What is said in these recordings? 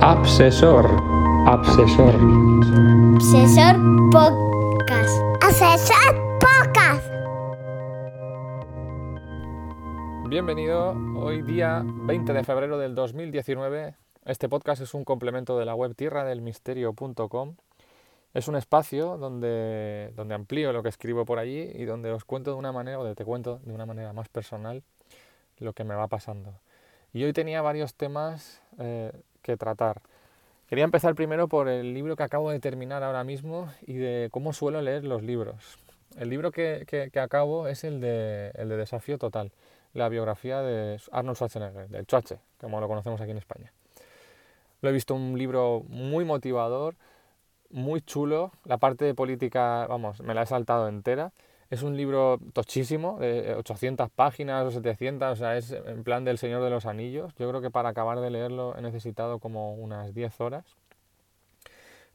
Absesor. Absesor. Absesor Podcast. Absesor Podcast. Bienvenido. Hoy día 20 de febrero del 2019. Este podcast es un complemento de la web tierradelmisterio.com. Es un espacio donde, donde amplío lo que escribo por allí y donde os cuento de una manera, o te cuento de una manera más personal lo que me va pasando. Y hoy tenía varios temas eh, que tratar. Quería empezar primero por el libro que acabo de terminar ahora mismo y de cómo suelo leer los libros. El libro que, que, acabo es el de, el de Desafío Total, la biografía de Arnold Schwarzenegger, del Chuache, como lo conocemos aquí en España. Lo he visto un libro muy motivador, muy chulo. La parte de política, vamos, me la he saltado entera. Es un libro tochísimo, de 800 páginas o 700, o sea, es en plan del Señor de los Anillos. Yo creo que para acabar de leerlo he necesitado como unas 10 horas.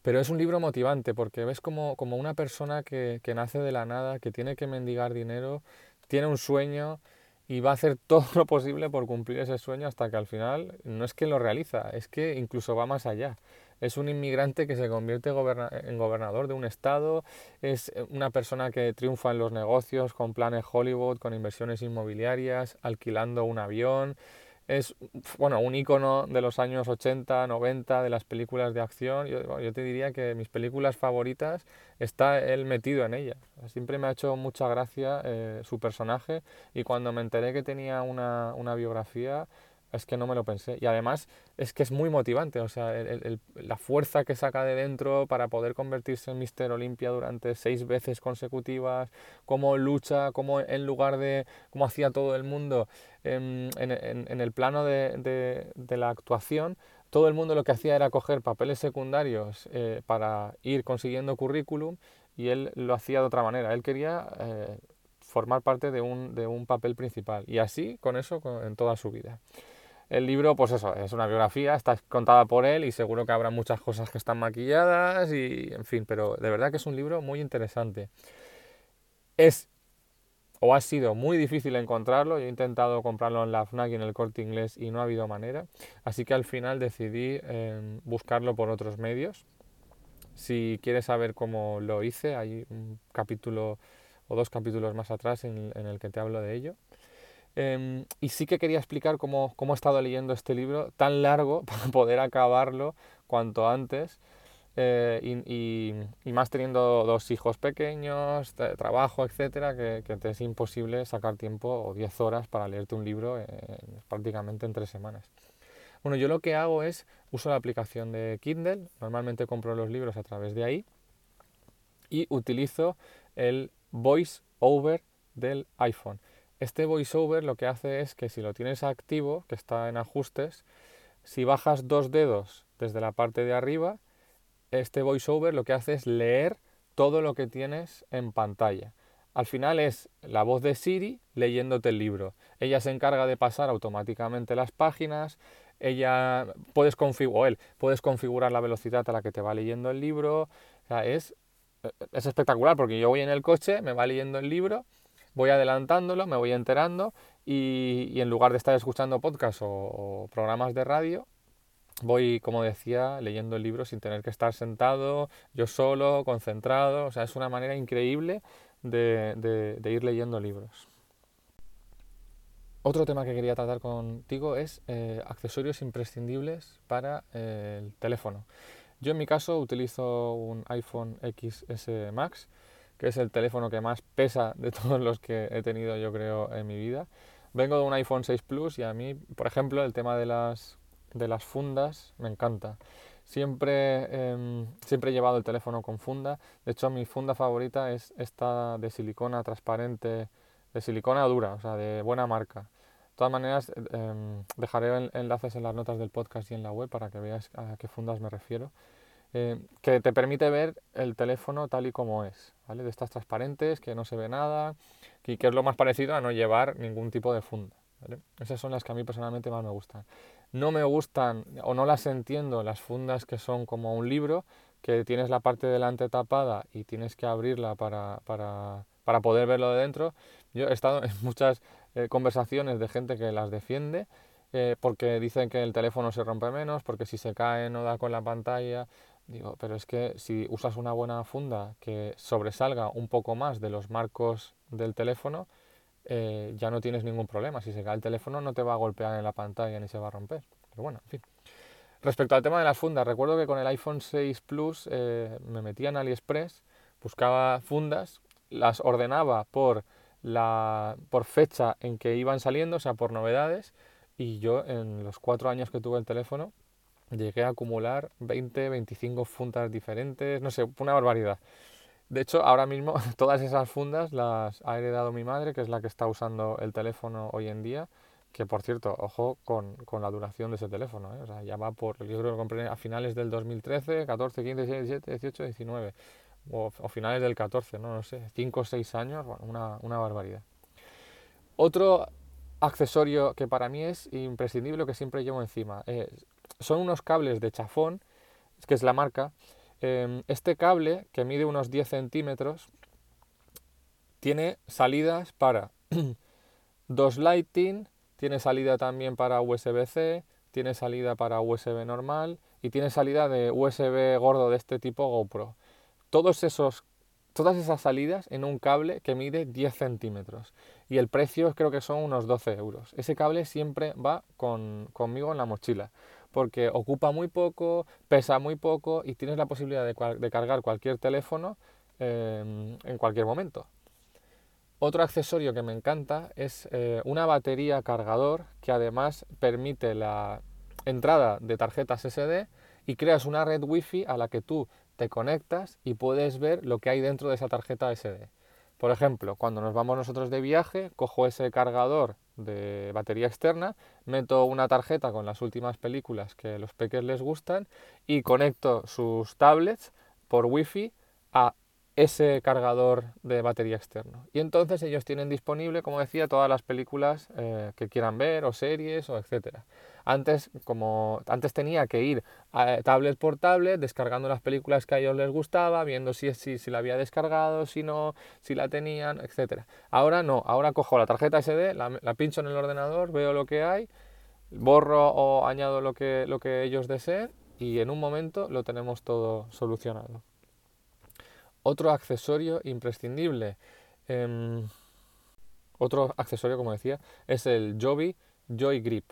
Pero es un libro motivante porque ves como, como una persona que, que nace de la nada, que tiene que mendigar dinero, tiene un sueño y va a hacer todo lo posible por cumplir ese sueño hasta que al final no es que lo realiza, es que incluso va más allá es un inmigrante que se convierte en gobernador de un estado, es eh, una persona que triunfa en los negocios con planes Hollywood, con inversiones inmobiliarias, alquilando un avión, es bueno, un icono de los años 80, 90 de las películas de acción. Yo, te diría que mis películas favoritas está él metido en ellas. Siempre me ha hecho mucha gracia eh, su personaje y cuando me enteré que tenía una, una biografía es que no me lo pensé. Y además es que es muy motivante, o sea, la fuerza que saca de dentro para poder convertirse en Mister Olimpia durante seis veces consecutivas, cómo lucha, cómo en lugar de, cómo hacía todo el mundo en, el plano de, la actuación, todo el mundo lo que hacía era coger papeles secundarios eh, para ir consiguiendo currículum y él lo hacía de otra manera. Él quería... Eh, formar parte de un, de un papel principal y así con eso en toda su vida. El libro, pues eso, es una biografía, está contada por él y seguro que habrá muchas cosas que están maquilladas y, en fin, pero de verdad que es un libro muy interesante. Es o ha sido muy difícil encontrarlo, yo he intentado comprarlo en la FNAC y en el corte inglés y no ha habido manera, así que al final decidí em, buscarlo por otros medios. Si quieres saber cómo lo hice, hay un capítulo o dos capítulos más atrás en el que te hablo de ello. Em, y sí que quería explicar cómo, cómo, he estado leyendo este libro tan largo para poder acabarlo cuanto antes. Eh, y, más teniendo dos hijos pequeños, trabajo, etcétera, que, que, te es imposible sacar tiempo o 10 horas para leerte un libro prácticamente en tres semanas. Bueno, yo lo que hago es uso la aplicación de Kindle, normalmente compro los libros a través de ahí y utilizo el Voice Over del iPhone. Este voiceover lo que hace es que si lo tienes activo, que está en ajustes, si bajas dos dedos desde la parte de arriba, este voiceover lo que hace es leer todo lo que tienes en pantalla. Al final es la voz de Siri leyéndote el libro. Ella se encarga de pasar automáticamente las páginas, ella puedes configurar, puedes configurar la velocidad a la que te va leyendo el libro. es, es espectacular porque yo voy en el coche, me va leyendo el libro voy adelantándolo, me voy enterando y, en lugar de estar escuchando podcasts o, programas de radio, voy, como decía, leyendo el libro sin tener que estar sentado, yo solo, concentrado. O sea, es una manera increíble de, ir leyendo libros. Otro tema que quería tratar contigo es eh, accesorios imprescindibles para eh, el teléfono. Yo en mi caso utilizo un iPhone XS Max que es el teléfono que más pesa de todos los que he tenido yo creo en mi vida. Vengo de un iPhone 6 Plus y a mí, por ejemplo, el tema de las, de las fundas me encanta. Siempre, em, siempre he llevado el teléfono con funda. De hecho, mi funda favorita es esta de silicona transparente, de silicona dura, o sea, de buena marca. De todas maneras, em, dejaré enlaces en las notas del podcast y en la web para que veas a qué fundas me refiero. Eh, que te permite ver el teléfono tal y como es, ¿vale? De estas transparentes, que no se ve nada, y que es lo más parecido a no llevar ningún tipo de funda. Esas son las que a mí personalmente más me gustan. No me gustan o no las entiendo las fundas que son como un libro, que tienes la parte delante tapada y tienes que abrirla para, para, para poder verlo de dentro. Yo he estado en muchas eh, conversaciones de gente que las defiende porque dicen que el teléfono se rompe menos, porque si se cae no da con la pantalla. Digo, pero es que si usas una buena funda que sobresalga un poco más de los marcos del teléfono, eh, ya no tienes ningún problema. Si se cae el teléfono no te va a golpear en la pantalla ni se va a romper. Pero bueno, en fin. Respecto al tema de las fundas, recuerdo que con el iPhone 6 Plus eh, me metía en AliExpress, buscaba fundas, las ordenaba por, la, por fecha en que iban saliendo, o sea, por novedades, y yo en los cuatro años que tuve el teléfono llegué a acumular 20, 25 fundas diferentes, no sé, una barbaridad. De hecho, ahora mismo todas esas fundas las ha heredado mi madre, que es la que está usando el teléfono hoy en día, que por cierto, ojo con, con la duración de ese teléfono, ¿eh? o sea, ya va por, yo creo que lo compré a finales del 2013, 14, 15, 16, 17, 18, 19, o, o finales del 14, no, no sé, 5 o 6 años, bueno, una, una barbaridad. Otro accesorio que para mí es imprescindible, que siempre llevo encima, son unos cables de chafón, que es la marca. Em, este cable, que mide unos 10 centímetros, tiene salidas para dos lighting, tiene salida también para USB-C, tiene salida para USB normal y tiene salida de USB gordo de este tipo GoPro. Todos esos todas esas salidas en un cable que mide 10 centímetros y el precio creo que son unos 12 euros. Ese cable siempre va conmigo en la mochila porque ocupa muy poco, pesa muy poco y tienes la posibilidad de, cargar cualquier teléfono em, en cualquier momento. Otro accesorio que me encanta es eh, una batería cargador que además permite la entrada de tarjetas SD y creas una red wifi a la que tú te conectas y puedes ver lo que hay dentro de esa tarjeta SD. Por ejemplo, cuando nos vamos nosotros de viaje, cojo ese cargador de batería externa, meto una tarjeta con las últimas películas que los peques les gustan y conecto sus tablets por wifi a ese cargador de batería externo. Y entonces ellos tienen disponible, como decía, todas las películas eh, que quieran ver o series o etcétera. Antes, como antes tenía que ir a tablet por tablet, descargando las películas que a ellos les gustaba, viendo si, si, si la había descargado, si no, si la tenían, etcétera. Ahora no, ahora cojo la tarjeta SD, la, la pincho en el ordenador, veo lo que hay, borro o añado lo que, lo que ellos deseen y en un momento lo tenemos todo solucionado. Otro accesorio imprescindible, em, otro accesorio como decía, es el Joby Joy Grip.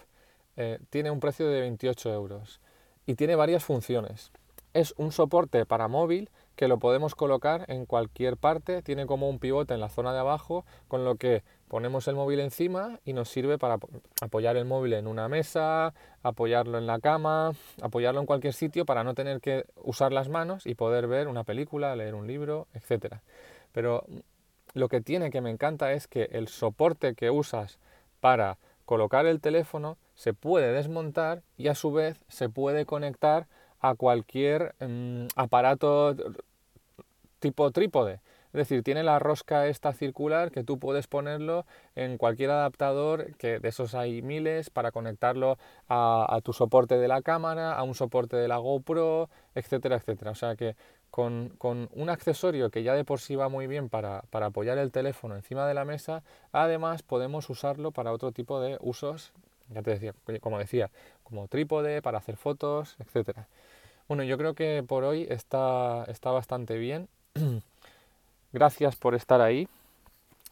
Eh, tiene un precio de 28 euros y tiene varias funciones. Es un soporte para móvil que lo podemos colocar en cualquier parte, tiene como un pivote en la zona de abajo, con lo que ponemos el móvil encima y nos sirve para apoyar el móvil en una mesa, apoyarlo en la cama, apoyarlo en cualquier sitio para no tener que usar las manos y poder ver una película, leer un libro, etc. Pero lo que tiene que me encanta es que el soporte que usas para colocar el teléfono se puede desmontar y a su vez se puede conectar a cualquier mm, aparato tipo trípode. Es decir, tiene la rosca esta circular que tú puedes ponerlo en cualquier adaptador, que de esos hay miles, para conectarlo a, tu soporte de la cámara, a un soporte de la GoPro, etcétera, etcétera. O sea que con, un accesorio que ya de por sí va muy bien para, para apoyar el teléfono encima de la mesa, además podemos usarlo para otro tipo de usos, ya te decía, como decía, como trípode, para hacer fotos, etcétera. Bueno, yo creo que por hoy está, está bastante bien. Gracias por estar ahí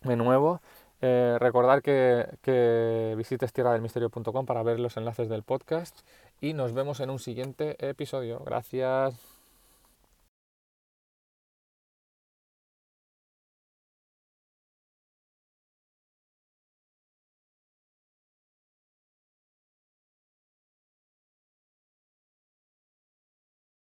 de nuevo. Eh, recordar que, que visites tierradelmisterio.com para ver los enlaces del podcast y nos vemos en un siguiente episodio. Gracias.